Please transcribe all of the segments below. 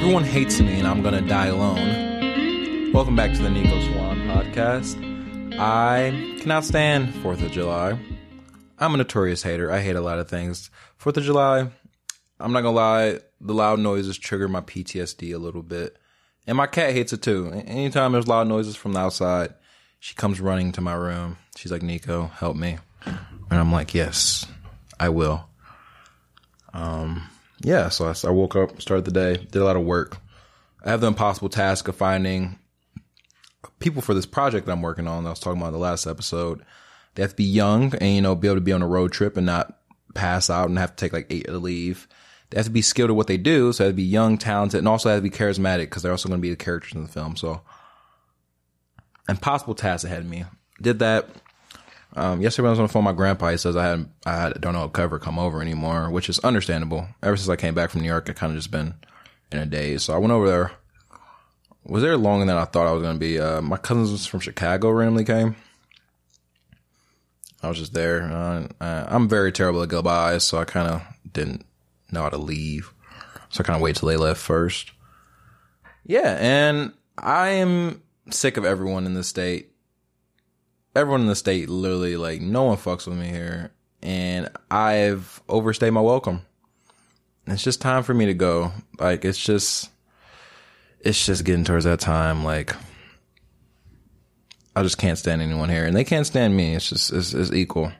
Everyone hates me and I'm gonna die alone. Welcome back to the Nico Swan podcast. I cannot stand 4th of July. I'm a notorious hater. I hate a lot of things. 4th of July, I'm not gonna lie, the loud noises trigger my PTSD a little bit. And my cat hates it too. Anytime there's loud noises from the outside, she comes running to my room. She's like, Nico, help me. And I'm like, yes, I will. Um, yeah, so I, I woke up, started the day, did a lot of work. I have the impossible task of finding people for this project that I'm working on. I was talking about in the last episode. They have to be young and you know be able to be on a road trip and not pass out and have to take like eight to leave. They have to be skilled at what they do, so they have to be young, talented, and also have to be charismatic because they're also going to be the characters in the film. So, impossible task ahead of me. Did that. Um, yesterday when I was on the phone, my grandpa he says I had I don't know if cover come over anymore, which is understandable. Ever since I came back from New York, I kind of just been in a daze. So I went over there. Was there longer than I thought I was going to be. Uh, my cousins from Chicago randomly came. I was just there. Uh, I'm very terrible at goodbyes, so I kind of didn't know how to leave. So I kind of wait till they left first. Yeah, and I am sick of everyone in the state. Everyone in the state, literally, like, no one fucks with me here. And I've overstayed my welcome. It's just time for me to go. Like, it's just, it's just getting towards that time. Like, I just can't stand anyone here, and they can't stand me. It's just it's, it's equal.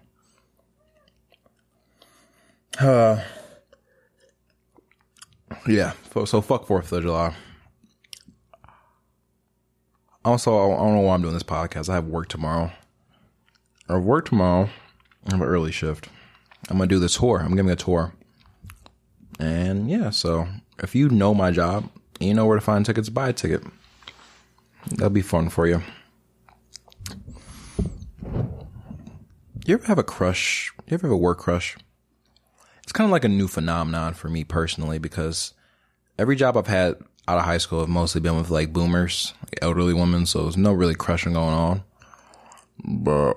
Uh, yeah. So fuck Fourth of July. Also, I don't know why I'm doing this podcast. I have work tomorrow. I work tomorrow. I have an early shift. I'm gonna do this tour. I'm giving a tour. And yeah, so if you know my job, you know where to find tickets, buy a ticket. That'll be fun for you. You ever have a crush? You ever have a work crush? It's kind of like a new phenomenon for me personally because every job I've had out of high school have mostly been with like boomers, like elderly women, so there's no really crushing going on. But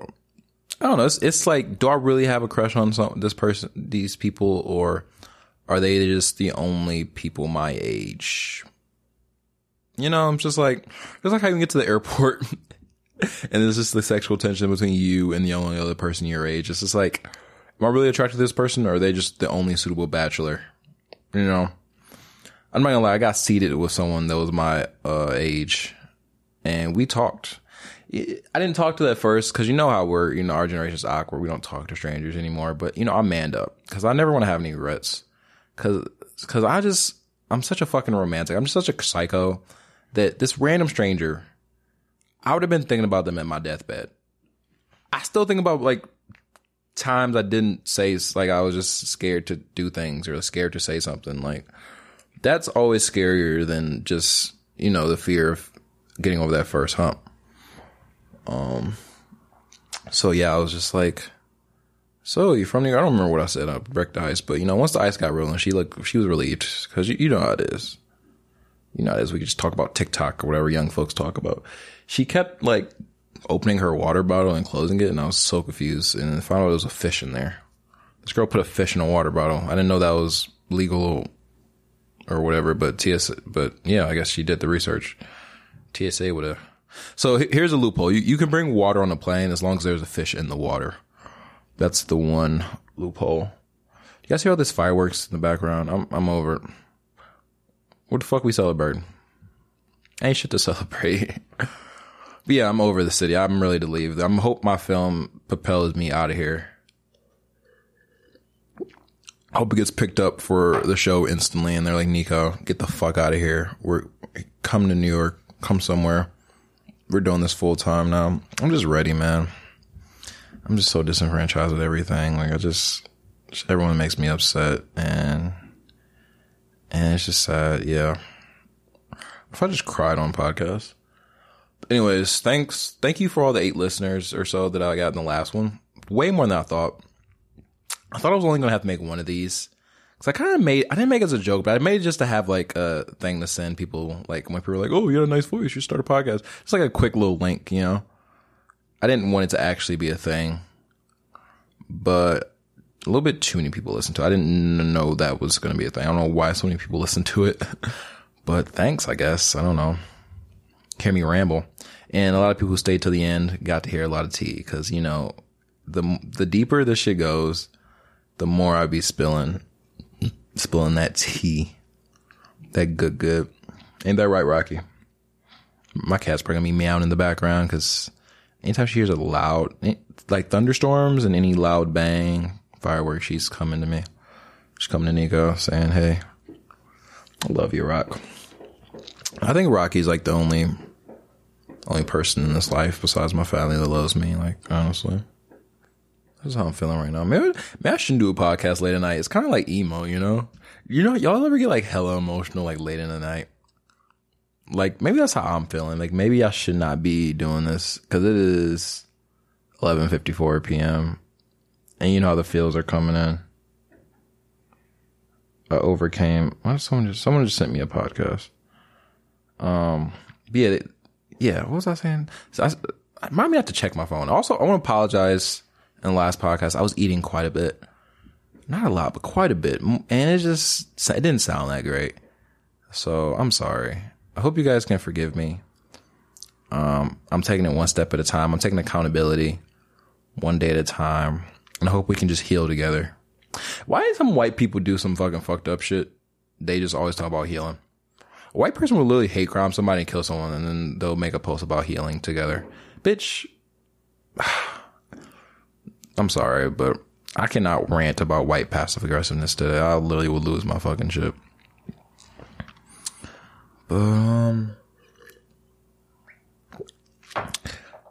I don't know. It's, it's like, do I really have a crush on some this person, these people, or are they just the only people my age? You know, I'm just like, it's like how you get to the airport and there's just the sexual tension between you and the only other person your age. It's just like, am I really attracted to this person, or are they just the only suitable bachelor? You know, I'm not gonna lie. I got seated with someone that was my uh, age, and we talked. I didn't talk to that first because you know how we're, you know, our generation's awkward. We don't talk to strangers anymore. But you know, I manned up because I never want to have any regrets. Because, because I just, I'm such a fucking romantic. I'm just such a psycho that this random stranger I would have been thinking about them at my deathbed. I still think about like times I didn't say like I was just scared to do things or scared to say something. Like that's always scarier than just you know the fear of getting over that first hump. Um. So yeah, I was just like, "So you from New York?" I don't remember what I said. I wrecked the ice, but you know, once the ice got rolling, she looked, she was relieved because you, you know how it is. You know how it is. We could just talk about TikTok or whatever young folks talk about she kept like opening her water bottle and closing it, and I was so confused. And found out there was a fish in there. This girl put a fish in a water bottle. I didn't know that was legal or whatever, but TSA, but yeah, I guess she did the research. TSA would have. So here's a loophole. You, you can bring water on a plane as long as there's a fish in the water. That's the one loophole. You guys hear all this fireworks in the background? I'm, I'm over it. What the fuck we celebrating? Ain't shit to celebrate. But yeah, I'm over the city. I'm ready to leave. I'm hope my film propels me out of here. I hope it gets picked up for the show instantly, and they're like, "Nico, get the fuck out of here. We're come to New York, come somewhere. We're doing this full time now. I'm just ready, man. I'm just so disenfranchised with everything. Like I just, just everyone makes me upset, and and it's just sad. Yeah. If I just cried on podcast anyways, thanks. Thank you for all the eight listeners or so that I got in the last one. Way more than I thought. I thought I was only going to have to make one of these. I kind of made, I didn't make it as a joke, but I made it just to have like a thing to send people. Like when people were like, oh, you got a nice voice. You should start a podcast. It's like a quick little link, you know? I didn't want it to actually be a thing, but a little bit too many people listen to it. I didn't know that was going to be a thing. I don't know why so many people listen to it, But thanks, I guess. I don't know. Hear me ramble. And a lot of people who stayed till the end got to hear a lot of tea because, you know, the, the deeper this shit goes, the more I'd be spilling, spilling that tea. That good, good. Ain't that right, Rocky? My cat's probably gonna be meowing in the background because anytime she hears a loud, eh, like thunderstorms and any loud bang, fireworks, she's coming to me. She's coming to Nico saying, Hey, I love you, Rock. I think Rocky's like the only only person in this life besides my family that loves me, like honestly. That's how I'm feeling right now. Maybe, maybe I shouldn't do a podcast late at night. It's kind of like emo, you know? You know, y'all ever get like hella emotional like late in the night? Like maybe that's how I'm feeling. Like maybe I should not be doing this because it is 11:54 p.m. and you know how the feels are coming in. I overcame. Why someone just someone just sent me a podcast? Um, yeah, yeah. What was I saying? So I, I might have to check my phone. Also, I want to apologize. In the last podcast, I was eating quite a bit, not a lot, but quite a bit, and it just it didn't sound that great. So I'm sorry. I hope you guys can forgive me. Um, I'm taking it one step at a time. I'm taking accountability one day at a time, and I hope we can just heal together. Why did some white people do some fucking fucked up shit? They just always talk about healing. A white person will literally hate crime somebody and kill someone, and then they'll make a post about healing together. Bitch. I'm sorry, but I cannot rant about white passive aggressiveness today. I literally would lose my fucking shit. But um,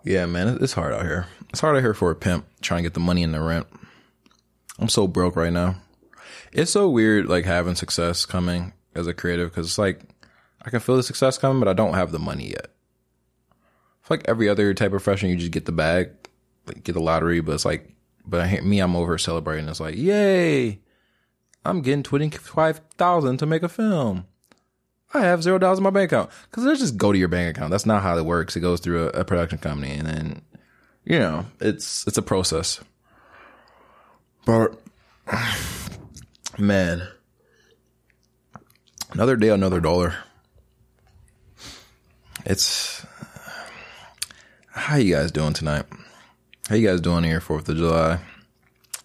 yeah, man, it's hard out here. It's hard out here for a pimp trying to get the money in the rent. I'm so broke right now. It's so weird, like having success coming as a creative, because it's like I can feel the success coming, but I don't have the money yet. It's like every other type of profession, you just get the bag, like get the lottery, but it's like, but I, me, I'm over celebrating. It's like, yay, I'm getting twenty five thousand to make a film. I have zero dollars in my bank account because let's just go to your bank account. That's not how it works. It goes through a, a production company, and then you know it's it's a process. But man, another day, another dollar. It's how you guys doing tonight? How you guys doing here Fourth of July?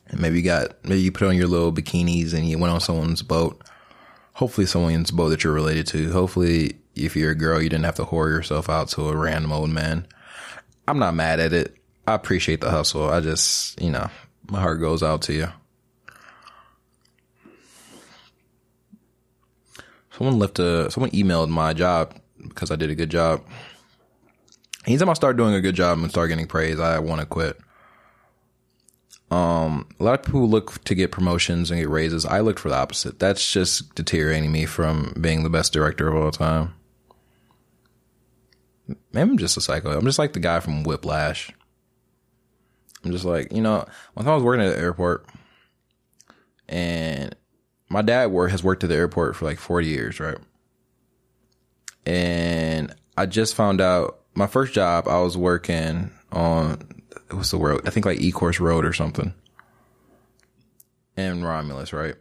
And maybe you got maybe you put on your little bikinis and you went on someone's boat. Hopefully, someone's boat that you're related to. Hopefully, if you're a girl, you didn't have to whore yourself out to a random old man. I'm not mad at it. I appreciate the hustle. I just, you know, my heart goes out to you. Someone left a, someone emailed my job because I did a good job. Anytime I start doing a good job and start getting praise, I want to quit. Um, a lot of people look to get promotions and get raises. I looked for the opposite. That's just deteriorating me from being the best director of all time. Maybe I'm just a psycho. I'm just like the guy from Whiplash. I'm just like, you know, time I was working at the airport and my dad work has worked at the airport for like 40 years, right? And I just found out my first job, I was working on what's the road? I think like Ecorse Road or something. In Romulus, right?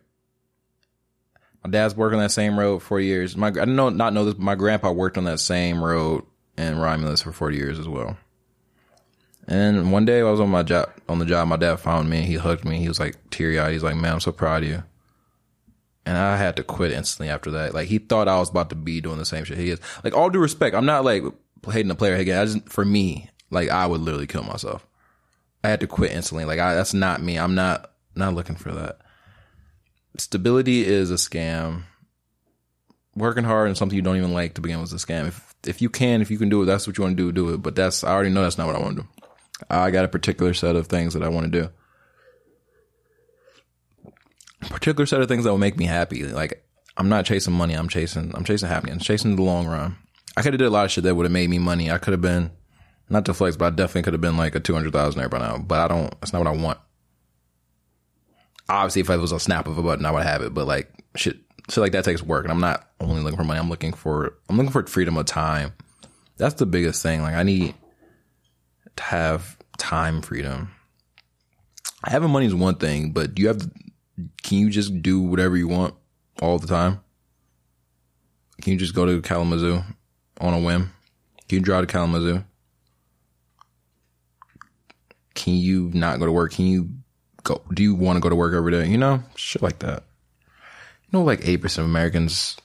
My dad's working on that same road for years. My I know not know this, but my grandpa worked on that same road in Romulus for 40 years as well. And one day I was on my job on the job, my dad found me, he hugged me, he was like teary eyed, he's like, Man, I'm so proud of you. And I had to quit instantly after that. Like he thought I was about to be doing the same shit he is. Like all due respect, I'm not like hating the player again. I just for me, like I would literally kill myself. I had to quit instantly. Like I, that's not me. I'm not not looking for that. Stability is a scam. Working hard and something you don't even like to begin with is a scam. If if you can, if you can do it, that's what you want to do, do it. But that's I already know that's not what I want to do. I got a particular set of things that I want to do. A particular set of things that will make me happy. Like I'm not chasing money. I'm chasing. I'm chasing happiness. I'm chasing the long run. I could have did a lot of shit that would have made me money. I could have been not to flex, but I definitely could have been like a two hundred thousand by now. But I don't. That's not what I want. Obviously, if it was a snap of a button, I would have it. But like shit, shit like that takes work, and I'm not only looking for money. I'm looking for. I'm looking for freedom of time. That's the biggest thing. Like I need to have time freedom. Having money is one thing, but do you have. Can you just do whatever you want all the time? Can you just go to Kalamazoo on a whim? Can you drive to Kalamazoo? Can you not go to work? Can you go? Do you want to go to work every day? You know, shit like that. You know, like eight percent of Americans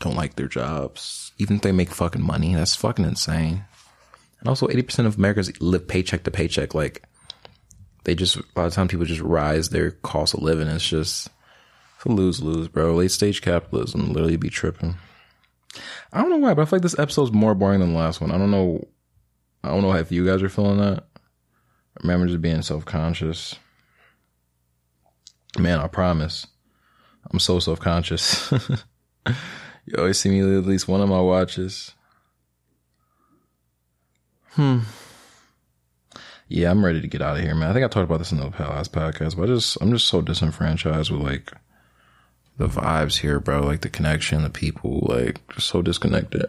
don't like their jobs, even if they make fucking money. That's fucking insane. And also, eighty percent of Americans live paycheck to paycheck. Like they just a lot of times people just rise their cost of living. It's just it's a lose lose, bro. Late stage capitalism literally be tripping. I don't know why, but I feel like this episode's more boring than the last one. I don't know. I don't know if you guys are feeling that. I Remember just being self conscious. Man, I promise. I'm so self conscious. you always see me at least one of my watches. Hmm. Yeah, I'm ready to get out of here, man. I think I talked about this in the last podcast, but I just I'm just so disenfranchised with like the vibes here, bro. Like the connection, the people, like so disconnected.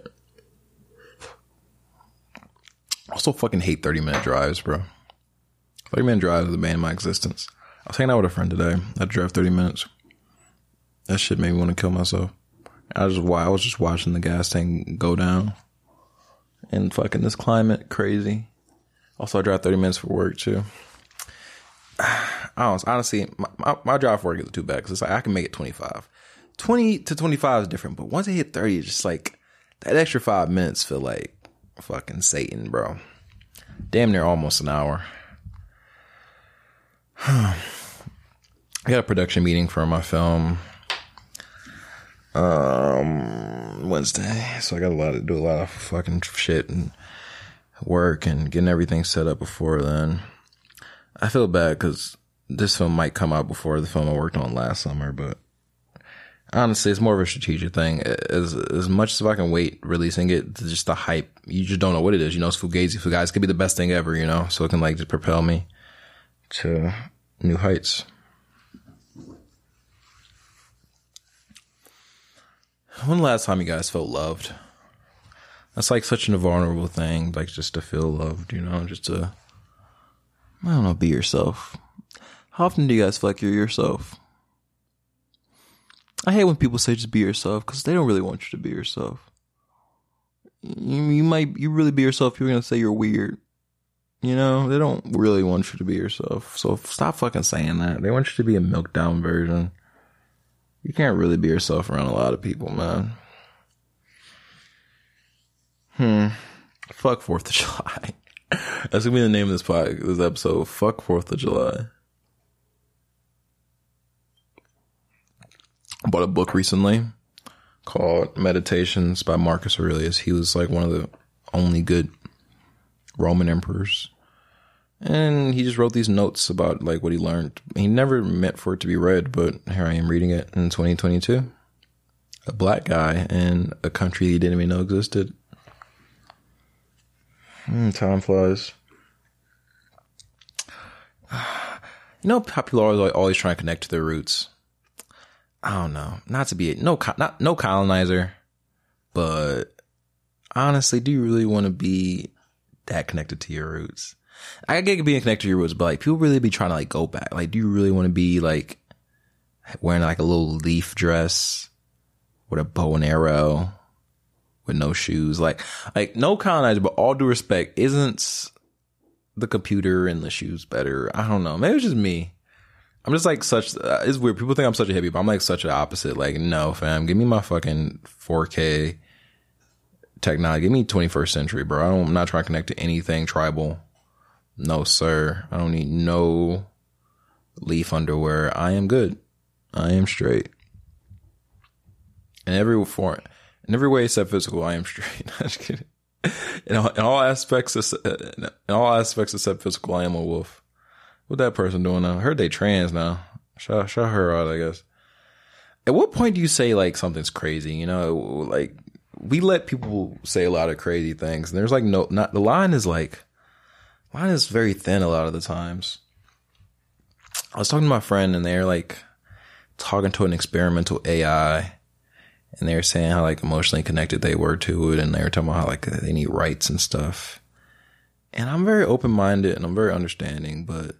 I also fucking hate 30 minute drives, bro. 30 minute drives are the bane of my existence. I was hanging out with a friend today. I drive 30 minutes. That shit made me want to kill myself. I just I was just watching the gas tank go down. And fucking this climate crazy. Also, I drive 30 minutes for work too. I don't, honestly, my, my, my drive for work isn't too bad because it's like I can make it 25. 20 to 25 is different, but once I hit 30, it's just like that extra five minutes feel like fucking Satan, bro. Damn near almost an hour. I got a production meeting for my film um Wednesday, so I got a lot to do a lot of fucking shit and work and getting everything set up before then. I feel bad because this film might come out before the film I worked on last summer, but honestly, it's more of a strategic thing. As as much as I can wait releasing it, just the hype, you just don't know what it is. You know, it's Fugazi. Fugazi could be the best thing ever, you know, so it can like just propel me to new heights. When the last time you guys felt loved? That's like such a vulnerable thing, like just to feel loved, you know, just to, I don't know, be yourself. How often do you guys feel like you're yourself? I hate when people say just be yourself because they don't really want you to be yourself. You, you might, you really be yourself, going to say you're weird. You know, they don't really want you to be yourself. So stop fucking saying that. They want you to be a milk down version. You can't really be yourself around a lot of people, man. Hmm. Fuck Fourth of July. That's gonna be the name of this podcast, this episode. Fuck Fourth of July. I bought a book recently called Meditations by Marcus Aurelius. He was like one of the only good Roman emperors. And he just wrote these notes about like what he learned. He never meant for it to be read, but here I am reading it in 2022. A black guy in a country he didn't even know existed. Mm, time flies. You know people are always, always trying to connect to their roots. I don't know. Not to be no not no colonizer, but honestly, do you really want to be that connected to your roots? I get being connected to your roots, but like people really be trying to like go back. Like, do you really want to be like wearing like a little leaf dress with a bow and arrow? with no shoes. Like, like no colonizer, but all due respect, isn't the computer and the shoes better? I don't know. Maybe it's just me. I'm just like such. Uh, it's weird. People think I'm such a hippie, but I'm like such an opposite. Like, no, fam, give me my fucking 4K technology. Give me 21st century, bro. I am not trying to connect to anything tribal. No, sir. I don't need no leaf underwear. I am good. I am straight. And every form, in every way except physical, I am straight. I'm just kidding. In all, in all aspects, in all aspects except physical, I am a wolf. What that person doing now? I heard they trans now. Shout, shout her out, I guess. At what point do you say like something's crazy? You know, like we let people say a lot of crazy things, and there's like no, not the line is like, line is very thin a lot of the times. I was talking to my friend, and they're like talking to an experimental AI and they were saying how like emotionally connected they were to it, and they were talking about how like they need rights and stuff. And I'm very open minded and I'm very understanding, but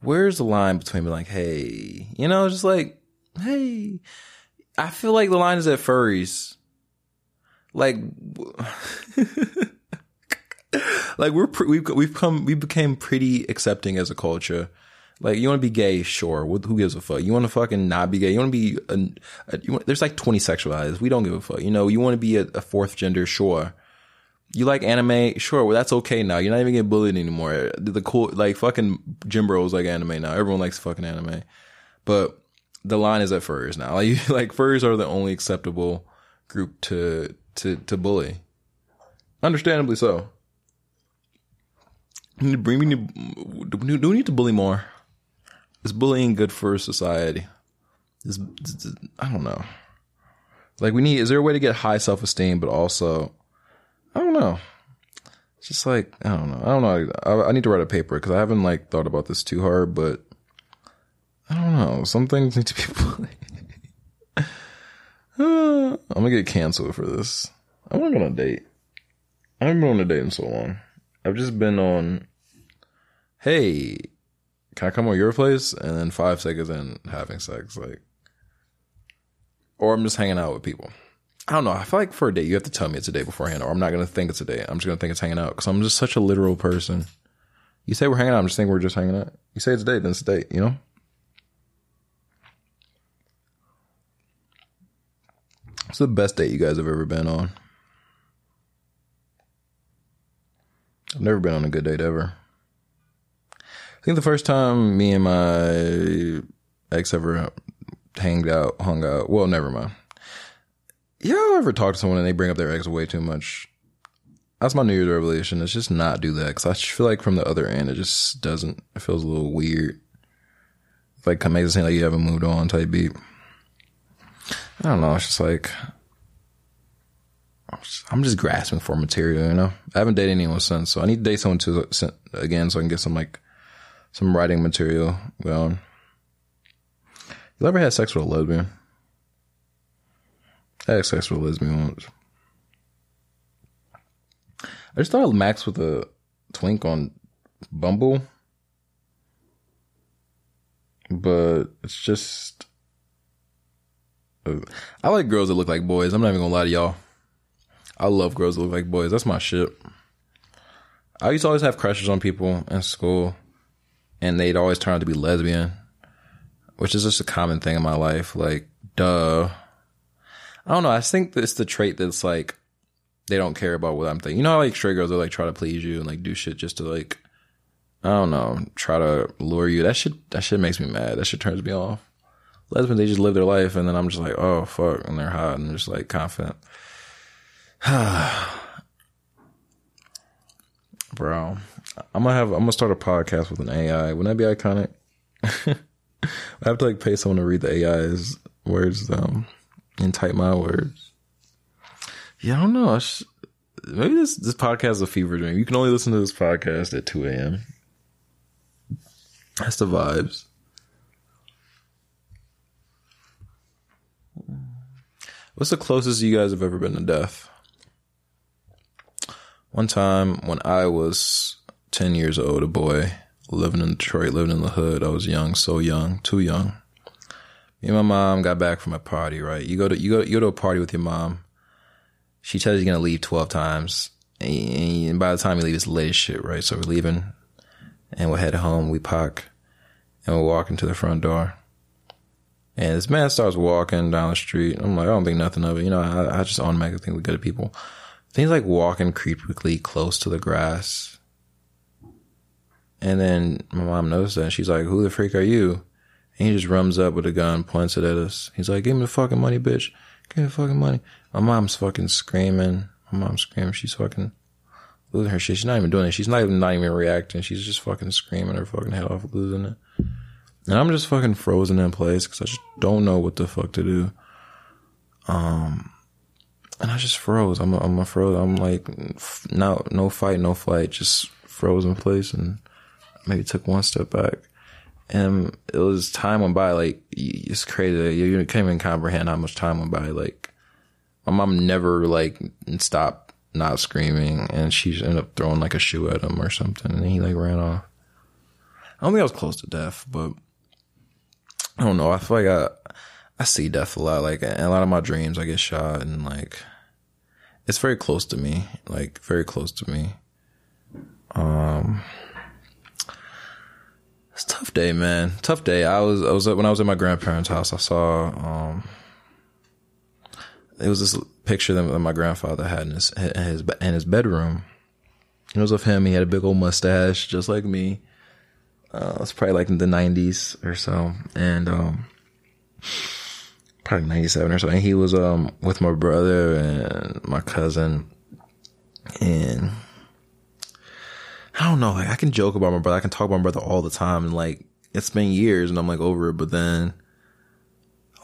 where's the line between being like, hey, you know, just like, hey, I feel like the line is at furries. Like, like we're pre- we've we've come we became pretty accepting as a culture. Like you want to be gay, sure. Who gives a fuck? You want to fucking not be gay? You want to be a, a you want, there's like 20 sexualized. We don't give a fuck. You know, you want to be a, a fourth gender, sure. You like anime, sure. Well, that's okay now. You're not even getting bullied anymore. The, cool like fucking gym bros like anime now. Everyone likes fucking anime, but the line is at furs now. Like like furs are the only acceptable group to to to bully. Understandably so. Need bring. Need. Do we need to bully more? Is bullying good for society? Is, is, I don't know. Like we need. Is there a way to get high self esteem, but also, I don't know. It's just like I don't know. I don't know. I, I need to write a paper because I haven't like thought about this too hard, but I don't know. Some things need to be I'm gonna get canceled for this. I want to go on a date. I haven't been on a date in so long. I've just been on, hey, can I come over your place? And then five seconds in having sex, like, or I'm just hanging out with people. I don't know. I feel like for a date, you have to tell me it's a date beforehand, or I'm not gonna think it's a date. I'm just gonna think it's hanging out because I'm just such a literal person. You say we're hanging out, I'm just thinking we're just hanging out. You say it's a date, then it's a date. You know. What's the best date you guys have ever been on? I've never been on a good date ever. I think the first time me and my ex ever hanged out, hung out. Well, never mind. Y'all ever talk to someone and they bring up their ex way too much? That's my New Year's revelation. It's just not do that because I feel like from the other end, it just doesn't. It feels a little weird. It's like makes it seem like you haven't moved on type beat. I don't know. It's just like I'm just grasping for material, you know. I haven't dated anyone since, so I need to date someone to again so I can get some like some writing material going. You ever had sex with a lesbian? I had sex with a lesbian once. I just thought Max with a twink on Bumble, but it's just. Uh, I like girls that look like boys. I'm not even gonna lie to y'all. I love girls that look like boys. That's my shit. I used to always have crushes on people in school, and they'd always turn out to be lesbian, which is just a common thing in my life. Like, duh. I don't know. I think it's the trait that's like they don't care about what I'm thinking. You know, how, like straight girls are like try to please you and like do shit just to like I don't know, try to lure you. That shit that shit makes me mad. That shit turns me off. Lesbians, they just live their life, and then I'm just like, oh fuck, and they're hot and just like confident. Bro, I'm gonna have I'm gonna start a podcast with an AI. Wouldn't that be iconic? I have to like pay someone to read the AI's words um and type my words. Yeah, I don't know. Sh- maybe this this podcast is a fever dream. You can only listen to this podcast at 2 a.m. That's the vibes. What's the closest you guys have ever been to death? One time when I was 10 years old, a boy living in Detroit, living in the hood, I was young, so young, too young. Me and my mom got back from a party, right? You go to, you go, you go to a party with your mom. She tells you you're to leave 12 times. And by the time you leave, it's late as shit, right? So we're leaving and we'll head home. We park and we're walking to the front door. And this man starts walking down the street. I'm like, I don't think nothing of it. You know, I, I just automatically think we're good people. Things like walking creepily close to the grass. And then my mom knows that. She's like, Who the freak are you? And he just runs up with a gun, points it at us. He's like, Give me the fucking money, bitch. Give me the fucking money. My mom's fucking screaming. My mom's screaming. She's fucking losing her shit. She's not even doing it. She's not even not even reacting. She's just fucking screaming her fucking head off, losing it. And I'm just fucking frozen in place because I just don't know what the fuck to do. Um, and I just froze. I'm a, I'm a froze. I'm like, no, no fight, no flight, just froze in place and maybe took one step back. And it was time went by. Like it's crazy. You can't even comprehend how much time went by. Like my mom never like stopped not screaming, and she ended up throwing like a shoe at him or something, and he like ran off. I don't think I was close to death, but I don't know. I feel like I I see death a lot. Like in a lot of my dreams, I get shot, and like it's very close to me. Like very close to me. Um, it's tough day, man. Tough day. I was I was when I was at my grandparents' house. I saw um, it was this picture that my grandfather had in his in his in his bedroom. It was of him. He had a big old mustache, just like me. Uh, it's probably like in the '90s or so, and um, probably 97 or so. And he was, um, with my brother and my cousin. And I don't know, like I can joke about my brother. I can talk about my brother all the time. And like, it's been years and I'm like over it. But then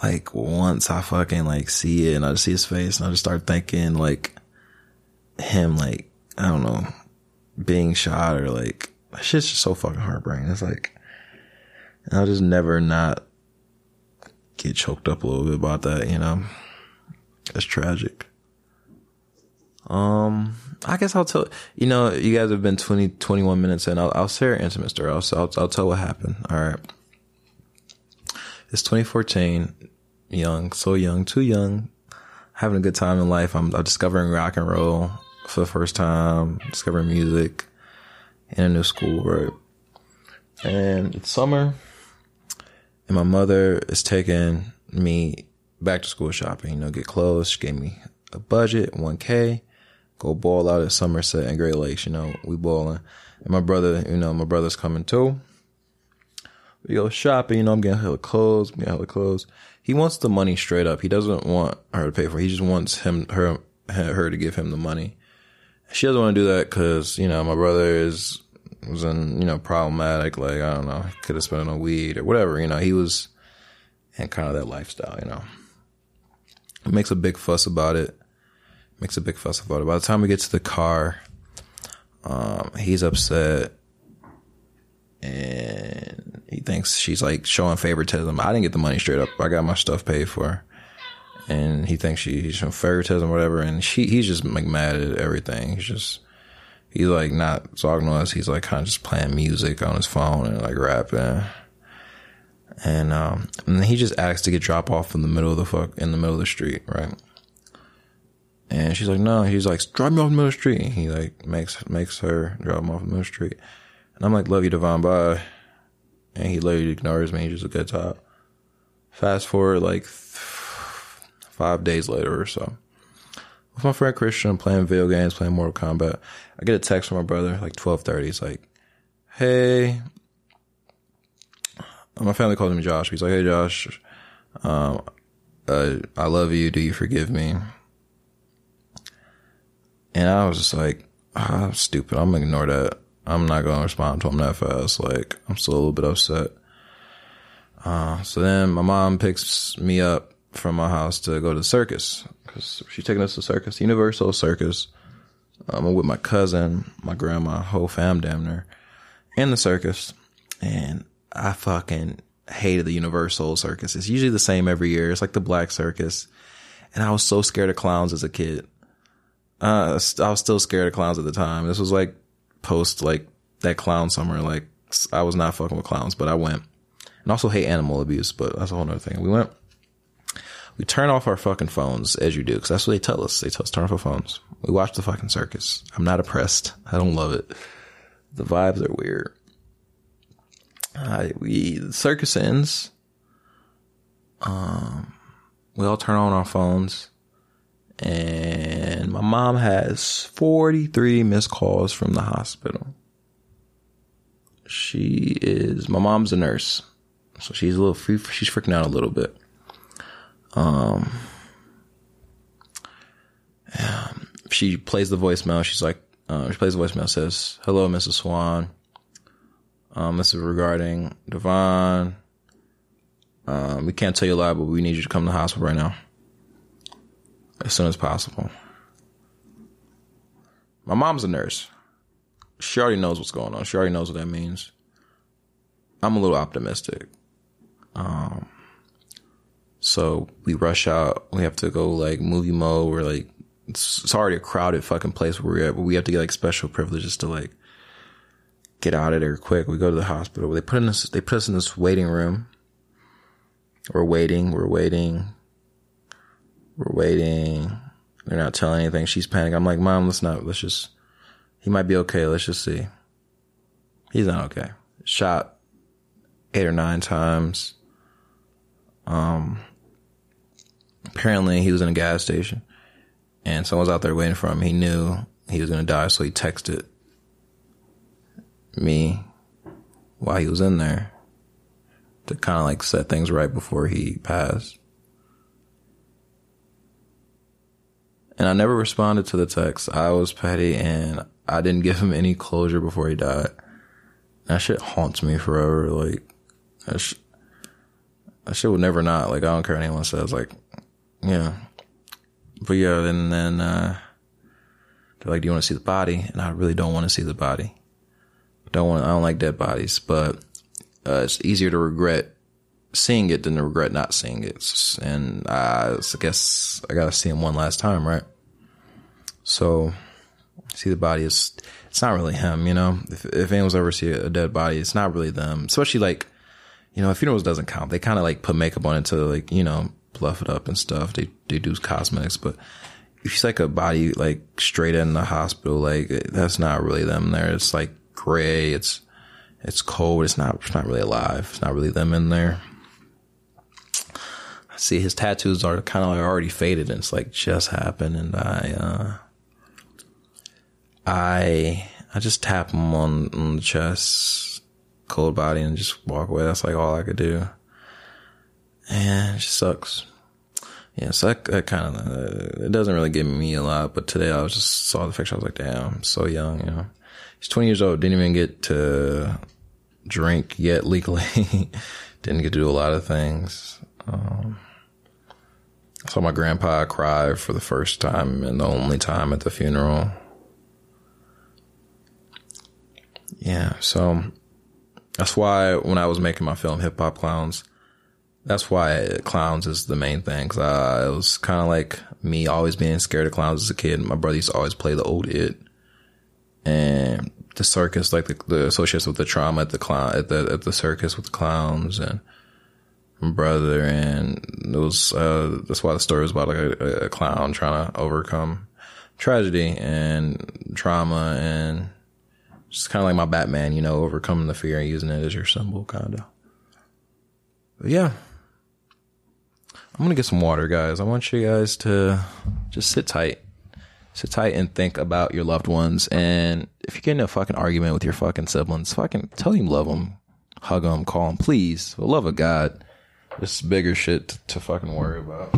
like once I fucking like see it and I just see his face and I just start thinking like him, like, I don't know, being shot or like, shit's just so fucking heartbreaking. It's like, I'll just never not get choked up a little bit about that, you know. That's tragic. Um, I guess I'll tell, you know, you guys have been 20, 21 minutes in. I'll, I'll share an intimate story. I'll, I'll, I'll tell what happened. All right. It's 2014. Young, so young, too young. Having a good time in life. I'm, I'm discovering rock and roll for the first time, discovering music in a new school, right? And it's summer and my mother is taking me back to school shopping, you know, get clothes. She gave me a budget, 1K, go ball out at Somerset and Great Lakes, you know, we balling. And my brother, you know, my brother's coming too. We go shopping, you know, I'm getting hella clothes, I'm getting hella clothes. He wants the money straight up. He doesn't want her to pay for it. He just wants him, her, her to give him the money. She doesn't want to do that because, you know, my brother is was in, you know, problematic. Like, I don't know, could have spent on weed or whatever. You know, he was in kind of that lifestyle, you know. Makes a big fuss about it. Makes a big fuss about it. By the time we get to the car, um, he's upset and he thinks she's like showing favoritism. I didn't get the money straight up. I got my stuff paid for. And he thinks she's showing favoritism, or whatever. And she, he's just like mad at everything. He's just, he's like not talking to us. He's like kind of just playing music on his phone and like rapping. And um, and he just asked to get dropped off in the middle of the fuck in the middle of the street, right? And she's like, no. He's like, drop me off the middle of the street. And He like makes makes her drive him off the middle of the street. And I'm like, love you, Devon, bye. And he literally ignores me. He just gets out. Fast forward like five days later or so with my friend Christian I'm playing video games, playing Mortal Kombat. I get a text from my brother like twelve thirty. He's like, "Hey," my family calls me Josh. He's like, "Hey, Josh, um, uh, I love you. Do you forgive me?" And I was just like, ah, I'm "Stupid. I'm gonna ignore that. I'm not gonna respond to him that fast. Like, I'm still a little bit upset." Uh, so then my mom picks me up from my house to go to the circus because she's taking us to the circus, UniverSoul Circus. Um, I'm with my cousin, my grandma, whole fam damn near, in the circus. And I fucking hated the UniverSoul Circus. It's usually the same every year. It's like the Black Circus. And I was so scared of clowns as a kid. Uh, I was still scared of clowns at the time. This was like post like that clown summer. Like I was not fucking with clowns, but I went. And also hate animal abuse, but that's a whole other thing. We went we turn off our fucking phones as you do, because that's what they tell us. They tell us turn off our phones. We watch the fucking circus. I'm not oppressed. I don't love it. The vibes are weird. Uh, we the circus ends. Um, we all turn on our phones, and my mom has 43 missed calls from the hospital. She is my mom's a nurse, so she's a little she's freaking out a little bit. Um, she plays the voicemail. She's like, uh, she plays the voicemail. Says, "Hello, Mrs. Swan. Um, this is regarding Devon. Um, we can't tell you a lot, but we need you to come to the hospital right now, as soon as possible." My mom's a nurse. She already knows what's going on. She already knows what that means. I'm a little optimistic. Um, so we rush out. We have to go like movie mode. We're like, it's, already a crowded fucking place where we're at, but we have to get like special privileges to like get out of there quick. We go to the hospital. They put this, they put us in this waiting room. We're waiting. We're waiting. We're waiting. They're not telling anything. She's panicking. I'm like, Mom, let's not, let's just, he might be okay. Let's just see. He's not okay. Shot eight or nine times. Um, apparently he was in a gas station and someone was out there waiting for him. He knew he was going to die. So he texted me while he was in there to kind of like set things right before he passed. And I never responded to the text. I was petty and I didn't give him any closure before he died. That shit haunts me forever. Like, that, sh- that shit would never not. Like, I don't care what anyone says. Like, yeah. But yeah, and then, uh, they're like, do you want to see the body? And I really don't want to see the body. Don't want, I don't like dead bodies, but, uh, it's easier to regret seeing it than to regret not seeing it. And I, guess I gotta see him one last time, right? So, see the body is, it's not really him, you know? If, if anyone's ever see a dead body, it's not really them. Especially like, you know, funerals doesn't count. They kind of like put makeup on it to like, you know, bluff it up and stuff. They, they do cosmetics, but if it's like a body like straight in the hospital, like that's not really them there. It's like gray. It's, it's cold. It's not, it's not really alive. It's not really them in there. See his tattoos are kind of like already faded and it's like just happened. And I, uh, I, I just tap him on, on the chest, cold body and just walk away. That's like all I could do. And it just sucks. Yeah, so that, that kind of, uh, it doesn't really give me a lot, but today I was just saw the picture. I was like, damn, I'm so young, you know. He's 20 years old, didn't even get to drink yet legally. didn't get to do a lot of things. Um, saw my grandpa cry for the first time and the only time at the funeral. Yeah, so that's why when I was making my film Hip Hop Clowns, that's why clowns is the main thing. Cause it was kind of like me always being scared of clowns as a kid. My brother used to always play the old it, and the circus, like the, the associates with the trauma at the clown at the at the circus with the clowns and brother, and it was uh, that's why the story was about like a, a clown trying to overcome tragedy and trauma and just kind of like my Batman, you know, overcoming the fear and using it as your symbol, kind of. But yeah. I'm gonna get some water, guys. I want you guys to just sit tight. Sit tight and think about your loved ones. And if you get in a fucking argument with your fucking siblings, fucking tell them love them, hug them, call them, please. For the love of God, this bigger shit to fucking worry about.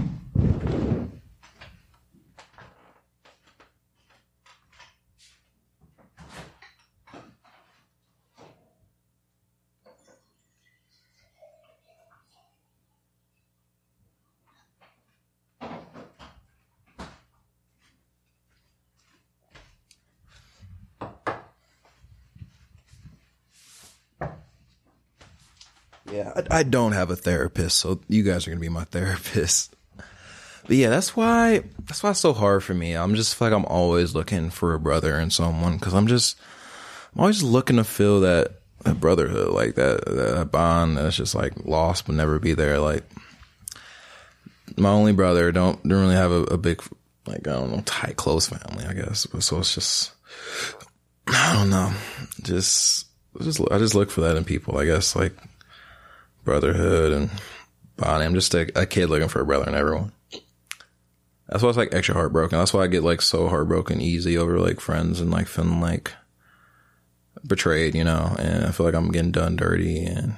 Yeah, I, don't have a therapist, so you guys are gonna be my therapist. But yeah, that's why that's why it's so hard for me. I'm just like I'm always looking for a brother and someone because I'm just I'm always looking to feel that that brotherhood, like that that bond that's just like lost but never be there. Like my only brother don't don't really have a, a big like I don't know tight close family, I guess. But so it's just I don't know, just just I just look for that in people. I guess like brotherhood and Bonnie. I'm just a, a kid looking for a brother in everyone. That's why it's like extra heartbroken. That's why I get like so heartbroken easy over like friends and like feeling like betrayed, you know, and I feel like I'm getting done dirty and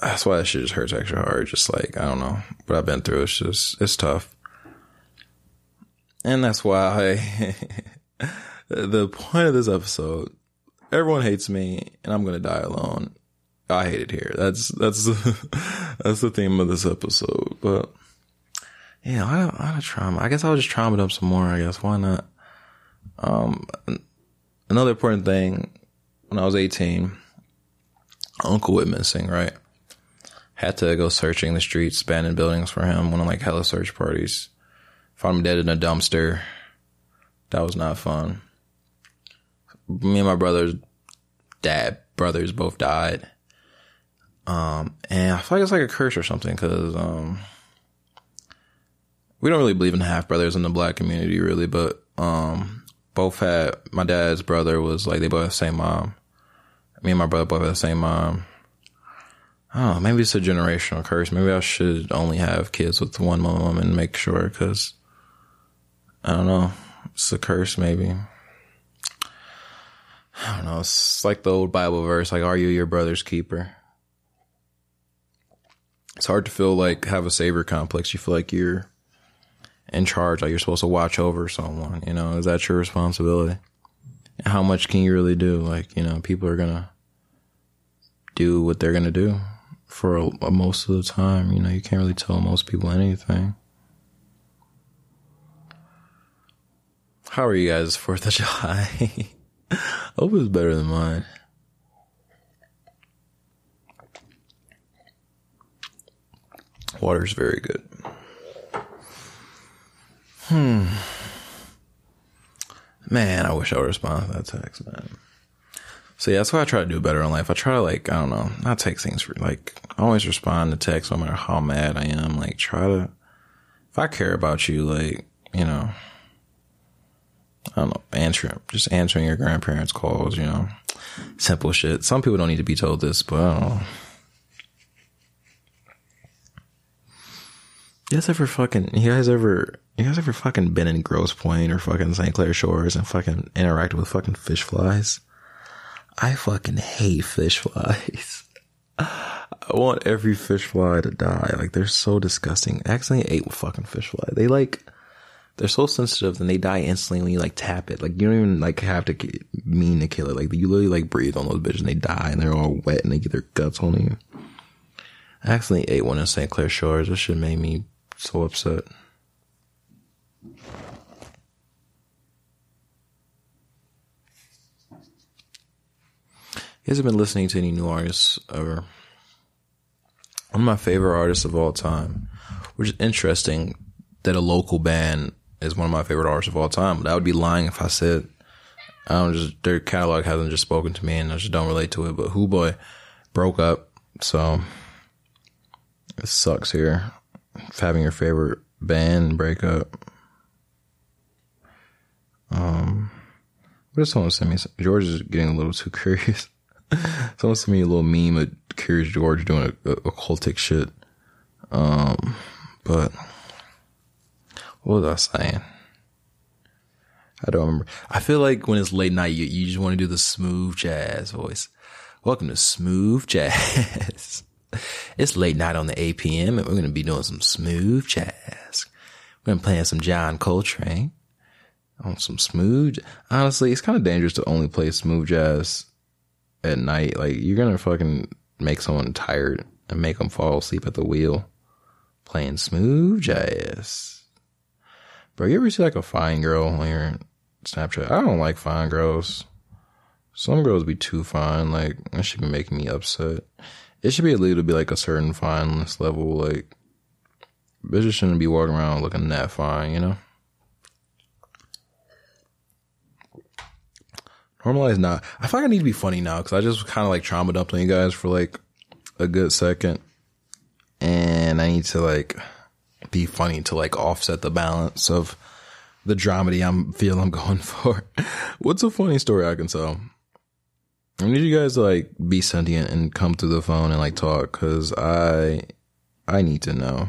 that's why that shit just hurts extra hard. Just like, I don't know what I've been through. It's just, it's tough. And that's why the point of this episode, everyone hates me and I'm to die alone. I hate it here. That's that's the, that's the theme of this episode. But yeah, I I trauma. I guess I'll just trauma it up some more. I guess why not? Um, another important thing when I was eighteen, uncle went missing. Right, had to go searching the streets, abandoned buildings for him. Went on like hella search parties. Found him dead in a dumpster. That was not fun. Me and my brother's dad brothers both died Um, and I feel like it's like a curse or something because, um, we don't really believe in half brothers in the black community really, but, um, both had, my dad's brother was like, they both had the same mom. Me and my brother both had the same mom. Oh, maybe it's a generational curse. Maybe I should only have kids with one mom and make sure because I don't know. It's a curse, maybe. I don't know. It's like the old Bible verse, like, are you your brother's keeper? It's hard to feel like have a savior complex. You feel like you're in charge, like you're supposed to watch over someone. You know, is that your responsibility? How much can you really do? Like, you know, people are gonna do what they're gonna do for a, a most of the time. You know, you can't really tell most people anything. How are you guys Fourth of July? Hope it's better than mine. Water's very good. Hmm. Man, I wish I would respond to that text, man. So yeah, that's why I try to do better in life. I try to like, I don't know, not take things for like, always respond to text no matter how mad I am. Like, try to, if I care about you, like, you know, I don't know, answering, just answering your grandparents' calls, you know, simple shit. Some people don't need to be told this, but I don't know. You guys ever fucking, you guys ever, you guys ever fucking been in Grosse Pointe or fucking St. Clair Shores and fucking interacted with fucking fish flies? I fucking hate fish flies. I want every fish fly to die. Like they're so disgusting. I accidentally ate a fucking fish fly. They like, they're so sensitive and they die instantly when you like tap it. Like you don't even like have to mean to kill it. Like you literally like breathe on those bitches and they die and they're all wet and they get their guts on you. I accidentally ate one in St. Clair Shores. This shit made me so upset. You guys have been listening to any new artists ever? One of my favorite artists of all time, which is interesting that a local band is one of my favorite artists of all time. But I would be lying if I said I don't just their catalog hasn't just spoken to me and I just don't relate to it. But Who Boy broke up, so it sucks here. Having your favorite band break up. Um, what did someone send me? George is getting a little too curious. someone sent me a little meme of Curious George doing a, a, occultic shit. Um, but what was I saying? I don't remember. I feel like when it's late night, you, you just want to do the smooth jazz voice. Welcome to Smooth Jazz. It's late night on the APM and we're going to be doing some smooth jazz. We're going to play some John Coltrane on some smooth. Honestly, it's kind of dangerous to only play smooth jazz at night. Like you're going to fucking make someone tired and make them fall asleep at the wheel playing smooth jazz. Bro, you ever see like a fine girl on your Snapchat? I don't like fine girls. Some girls be too fine. Like, that should be making me upset. It should be illegal to be like a certain fineness level. Like, bitches shouldn't be walking around looking that fine, you know? Normalize not. I feel like I need to be funny now because I just kind of like trauma dumped on you guys for like a good second. And I need to like be funny to like offset the balance of the dramedy I'm feel I'm going for. What's a funny story I can tell? I need you guys to like be sentient and come through the phone and like talk because I I need to know.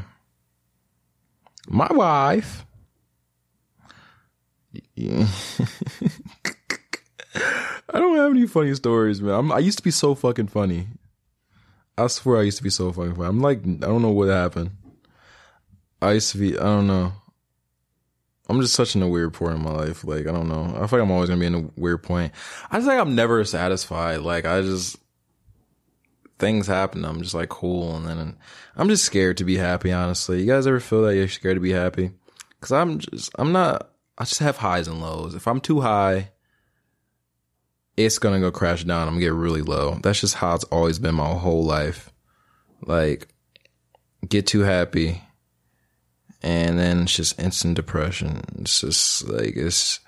My wife. I don't have any funny stories, man. I'm, i used to be so fucking funny. I swear I used to be so fucking funny. I'm like, I don't know what happened. I used to be, I don't know. I'm just such in a weird point in my life. Like, I don't know. I feel like I'm always gonna be in a weird point. I just like I'm never satisfied. Like, I just, things happen. I'm just like, cool. And then I'm just scared to be happy, honestly. You guys ever feel that you're scared to be happy? Cause I'm just, I'm not, I just have highs and lows. If I'm too high, it's gonna go crash down. I'm gonna get really low. That's just how it's always been my whole life. Like, get too happy, and then it's just instant depression. It's just like it's,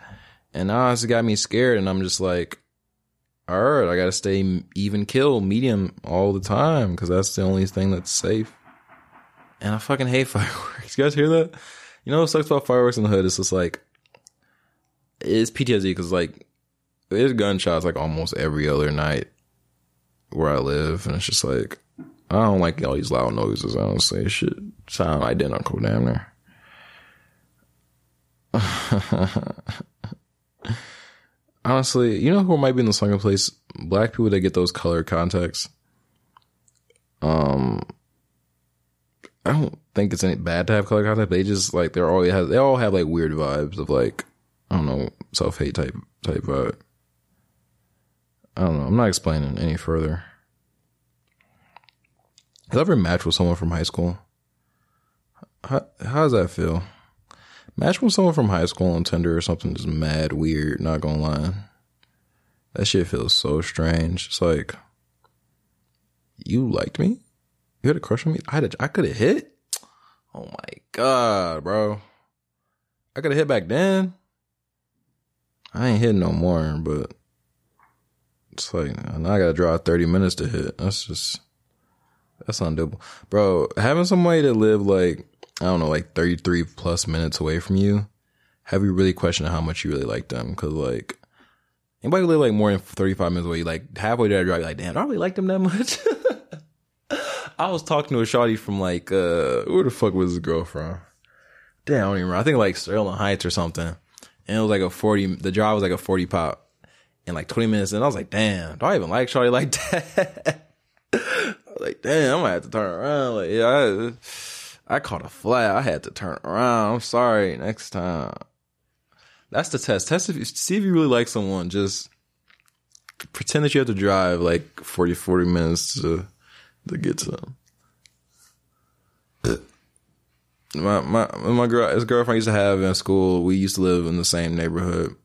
and it's got me scared, and I'm just like, all right, I gotta stay even kill, medium all the time because that's the only thing that's safe. And I fucking hate fireworks. You guys hear that? You know what sucks about fireworks in the hood? It's just like it's PTSD because like there's gunshots like almost every other night where I live, and it's just like I don't like all these loud noises. I don't say shit sound identical damn near. Honestly, you know who might be in the second place? Black people that get those color contacts. Um, I don't think it's any bad to have color contact. They just like they're all have they all have like weird vibes of like I don't know self hate type type vibe. I don't know. I'm not explaining any further. Have you ever matched with someone from high school? How, how does that feel? Match with someone from high school on Tinder or something just mad weird, not gonna lie. That shit feels so strange. It's like, you liked me? You had a crush on me? I had could have hit? Oh my god, bro. I could have hit back then. I ain't hitting no more, but it's like, now I gotta drive 30 minutes to hit. That's just, that's undoable. Bro, having somebody to live like, I don't know, like 33 plus minutes away from you, have you really questioned how much you really like them? Cause like, anybody who live like more than 35 minutes away, like halfway there, drive, like, damn, do I really like them that much? I was talking to a shawty from like, uh, where the fuck was this girl from? Damn, I don't even remember. I think like Sterling Heights or something. And it was like a 40, the drive was like a 40 pop in like 20 minutes. And I was like, damn, do I even like shawty like that? Like, damn, I'm gonna have to turn around. Like, yeah, I, I caught a flat. I had to turn around. I'm sorry. Next time. That's the test. Test if you see if you really like someone. Just pretend that you have to drive like 40, 40 minutes to to get to them. My my my girl, his girlfriend used to have in school. We used to live in the same neighborhood.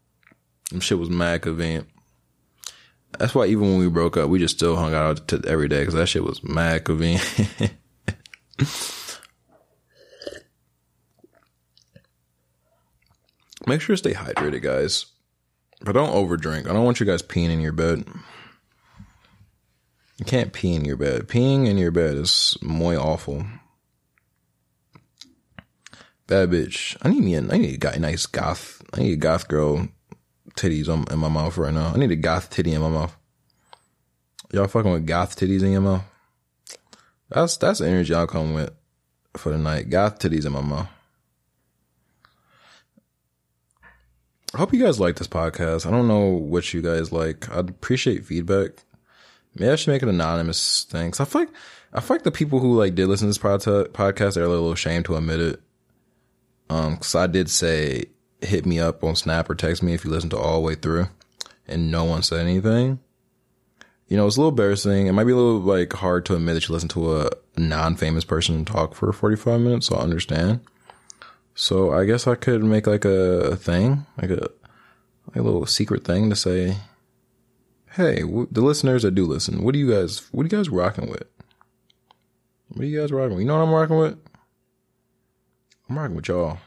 Shit was mad convenient. That's why even when we broke up, we just still hung out to, every day because that shit was mad convenient. Make sure to stay hydrated, guys. But don't overdrink. I don't want you guys peeing in your bed. You can't pee in your bed. Peeing in your bed is muy awful. Bad bitch. I need me a, I need a guy, nice goth. I need a goth girl titties on, in my mouth right now. I need a goth titty in my mouth. Y'all fucking with goth titties in your mouth? That's, that's the energy I'll come with for the night. Goth titties in my mouth. I hope you guys like this podcast. I don't know what you guys like. I'd appreciate feedback. Maybe I should make an anonymous thing. Cause I feel like, I feel like the people who like did listen to this podcast are a little ashamed to admit it. Um, cause I did say, hit me up on Snap or text me if you listen to all the way through and no one said anything. You know, it's a little embarrassing. It might be a little like hard to admit that you listen to a non-famous person talk for 45 minutes. So I understand. So I guess I could make like a, thing, like a, like a little secret thing to say, hey, w- the listeners that do listen, what do you guys, what are you guys rocking with? What are you guys rocking with? You know what I'm rocking with? I'm rocking with y'all.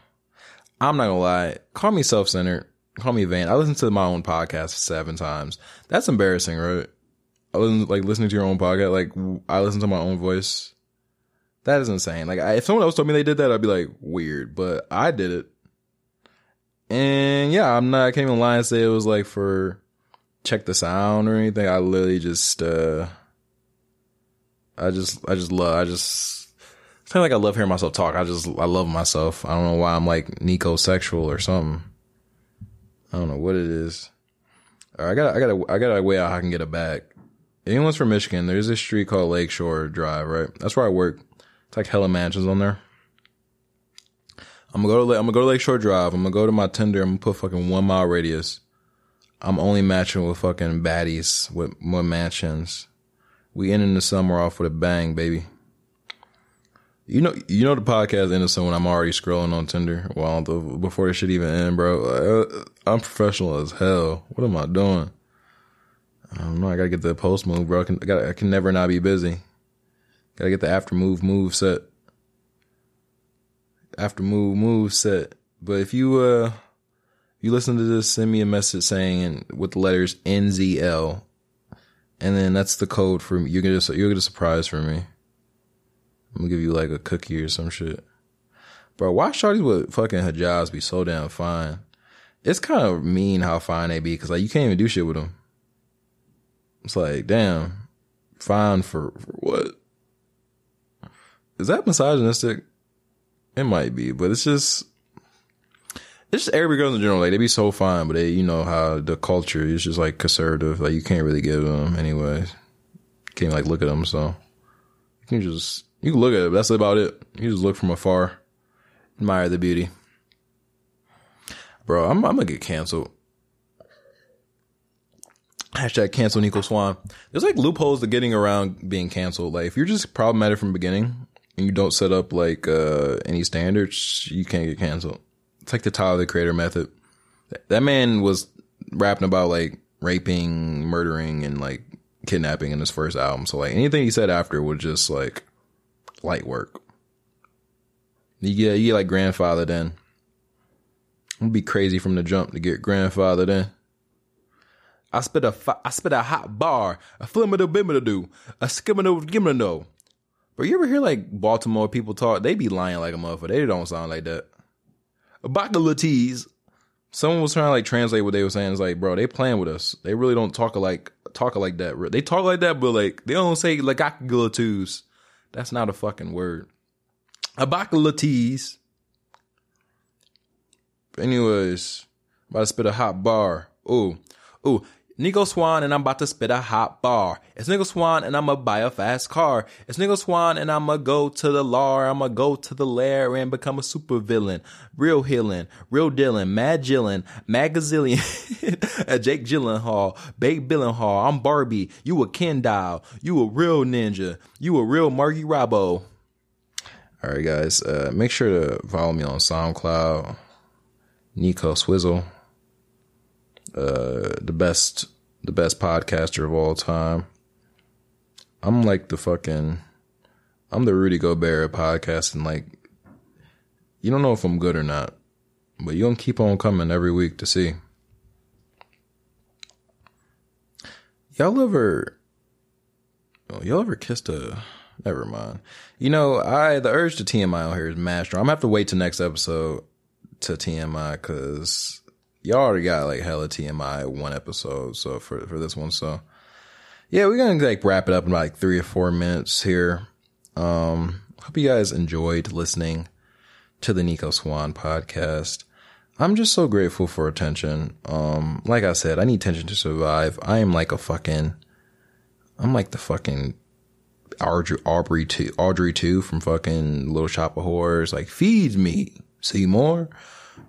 I'm not gonna lie. Call me self-centered. Call me vain. I listened to my own podcast seven times. That's embarrassing, right? I like listening to your own podcast. Like I listen to my own voice. That is insane. Like I, if someone else told me they did that, I'd be like weird, but I did it. And yeah, I'm not, I can't even lie and say it was like for check the sound or anything. I literally just, uh, I just, I just love, I just, it's kind of like I love hearing myself talk. I just, I love myself. I don't know why I'm like Nico sexual or something. I don't know what it is. I got, I got, I got a way out how I can get a back. Anyone's from Michigan, there's this street called Lakeshore Drive, right? That's where I work. It's like hella mansions on there. I'm gonna go to, I'm gonna go to Lakeshore Drive. I'm gonna go to my Tinder. I'm gonna put fucking one mile radius. I'm only matching with fucking baddies with more mansions. We ending the summer off with a bang, baby. You know, you know the podcast innocent when I'm already scrolling on Tinder while the, before the shit even end, bro. Uh, uh, I, am professional as hell. What am I doing? Um, I don't know. I gotta get the post move, bro. I can, I, gotta, I can never not be busy. Gotta get the after move move set. After move move set. But if you uh you listen to this, send me a message saying with the letters NZL and then that's the code for me. You get a you get a surprise for me. I'm gonna give you like a cookie or some shit. Bro, why shorties with fucking hijabs be so damn fine? It's kind of mean how fine they be because like you can't even do shit with them. It's like, damn, fine for, for what? Is that misogynistic? It might be, but it's just, it's just every girl in general. Like they be so fine, but they, you know how the culture is just like conservative. Like you can't really give them anyways. You can't like look at them, so you can just you can look at it. That's about it. You just look from afar, admire the beauty. Bro, I'm, I'm gonna get canceled. Hashtag cancel Nico Swan. There's like loopholes to getting around being canceled. Like if you're just problematic from the beginning and you don't set up like uh any standards, you can't get canceled. It's like the Tyler the Creator method. That man was rapping about like raping, murdering, and like kidnapping in his first album. So like anything he said after was just like light work. You get you get like grandfather then. It'd be crazy from the jump to get grandfather then. I spit a fi- I spit a hot bar, a flimmido bimmido, a skimmido gimmido. But you ever hear like Baltimore people talk? They be lying like a motherfucker. They don't sound like that. Abacalatees. Someone was trying to like translate what they were saying. It's like, bro, they playing with us. They really don't talk like talk like that. They talk like that, but like they don't say like acalatees. That's not a fucking word. Abacalatees. Anyways, about to spit a hot bar. Ooh, ooh. Nico Swan and I'm about to spit a hot bar. It's Nico Swan and I'ma buy a fast car. It's Nico Swan and I'ma go to the law. I'ma go to the lair and become a super villain. Real healing, real Dylan, Mad Jillin, Magazillion, Jake Gyllenhaal, Bake Billenhall. I'm Barbie. You a Ken Doll. You a real ninja. You a real Margie Robbo. All right, guys. Uh, make sure to follow me on SoundCloud. Nico Swizzle uh, the best the best podcaster of all time. I'm like the fucking I'm the Rudy Gobert podcasting. Like you don't know if I'm good or not, but you gonna keep on coming every week to see. Y'all ever oh, y'all ever kissed a never mind. You know, I the urge to TMI out here is master. I'm gonna have to wait till next episode to TMI because y'all already got like hella TMI one episode. So for, for this one. So yeah, we're to like wrap it up in about, like three or four minutes here. Um, hope you guys enjoyed listening to the Nico Swan podcast. I'm just so grateful for attention. Um, like I said, I need attention to survive. I am like a fucking, I'm like the fucking Audrey, Aubrey two, Audrey two from fucking Little Shop of Horrors. Like, feed me, see more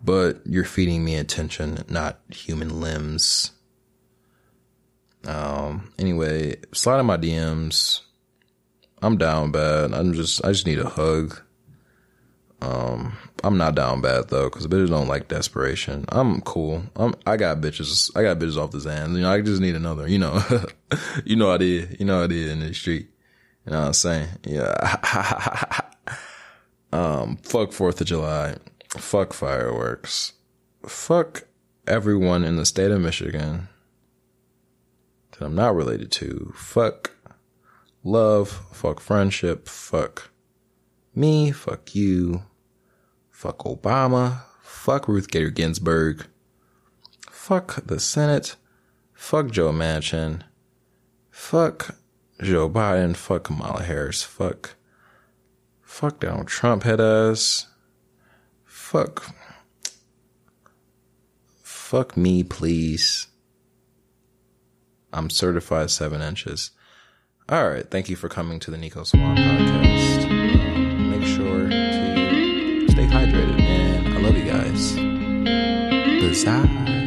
but you're feeding me attention, not human limbs. Um, anyway, slide in my DMs. I'm down bad. I'm just, I just need a hug. Um, I'm not down bad though, cause bitches don't like desperation. I'm cool. I'm, I got bitches, I got bitches off the Zans. You know, I just need another, you know, you know I did, you know I did in the street. You know what I'm saying? Yeah. um, fuck 4th of July. Fuck fireworks. Fuck everyone in the state of Michigan that I'm not related to. Fuck love. Fuck friendship. Fuck me. Fuck you. Fuck Obama. Fuck Ruth Gator Ginsburg. Fuck the Senate. Fuck Joe Manchin. Fuck Joe Biden. Fuck Kamala Harris. Fuck. Fuck Donald Trump head ass fuck. Fuck me, please. I'm certified seven inches. All right. Thank you for coming to the Nico Swan podcast. Um, make sure to stay hydrated, and I love you guys. Besides.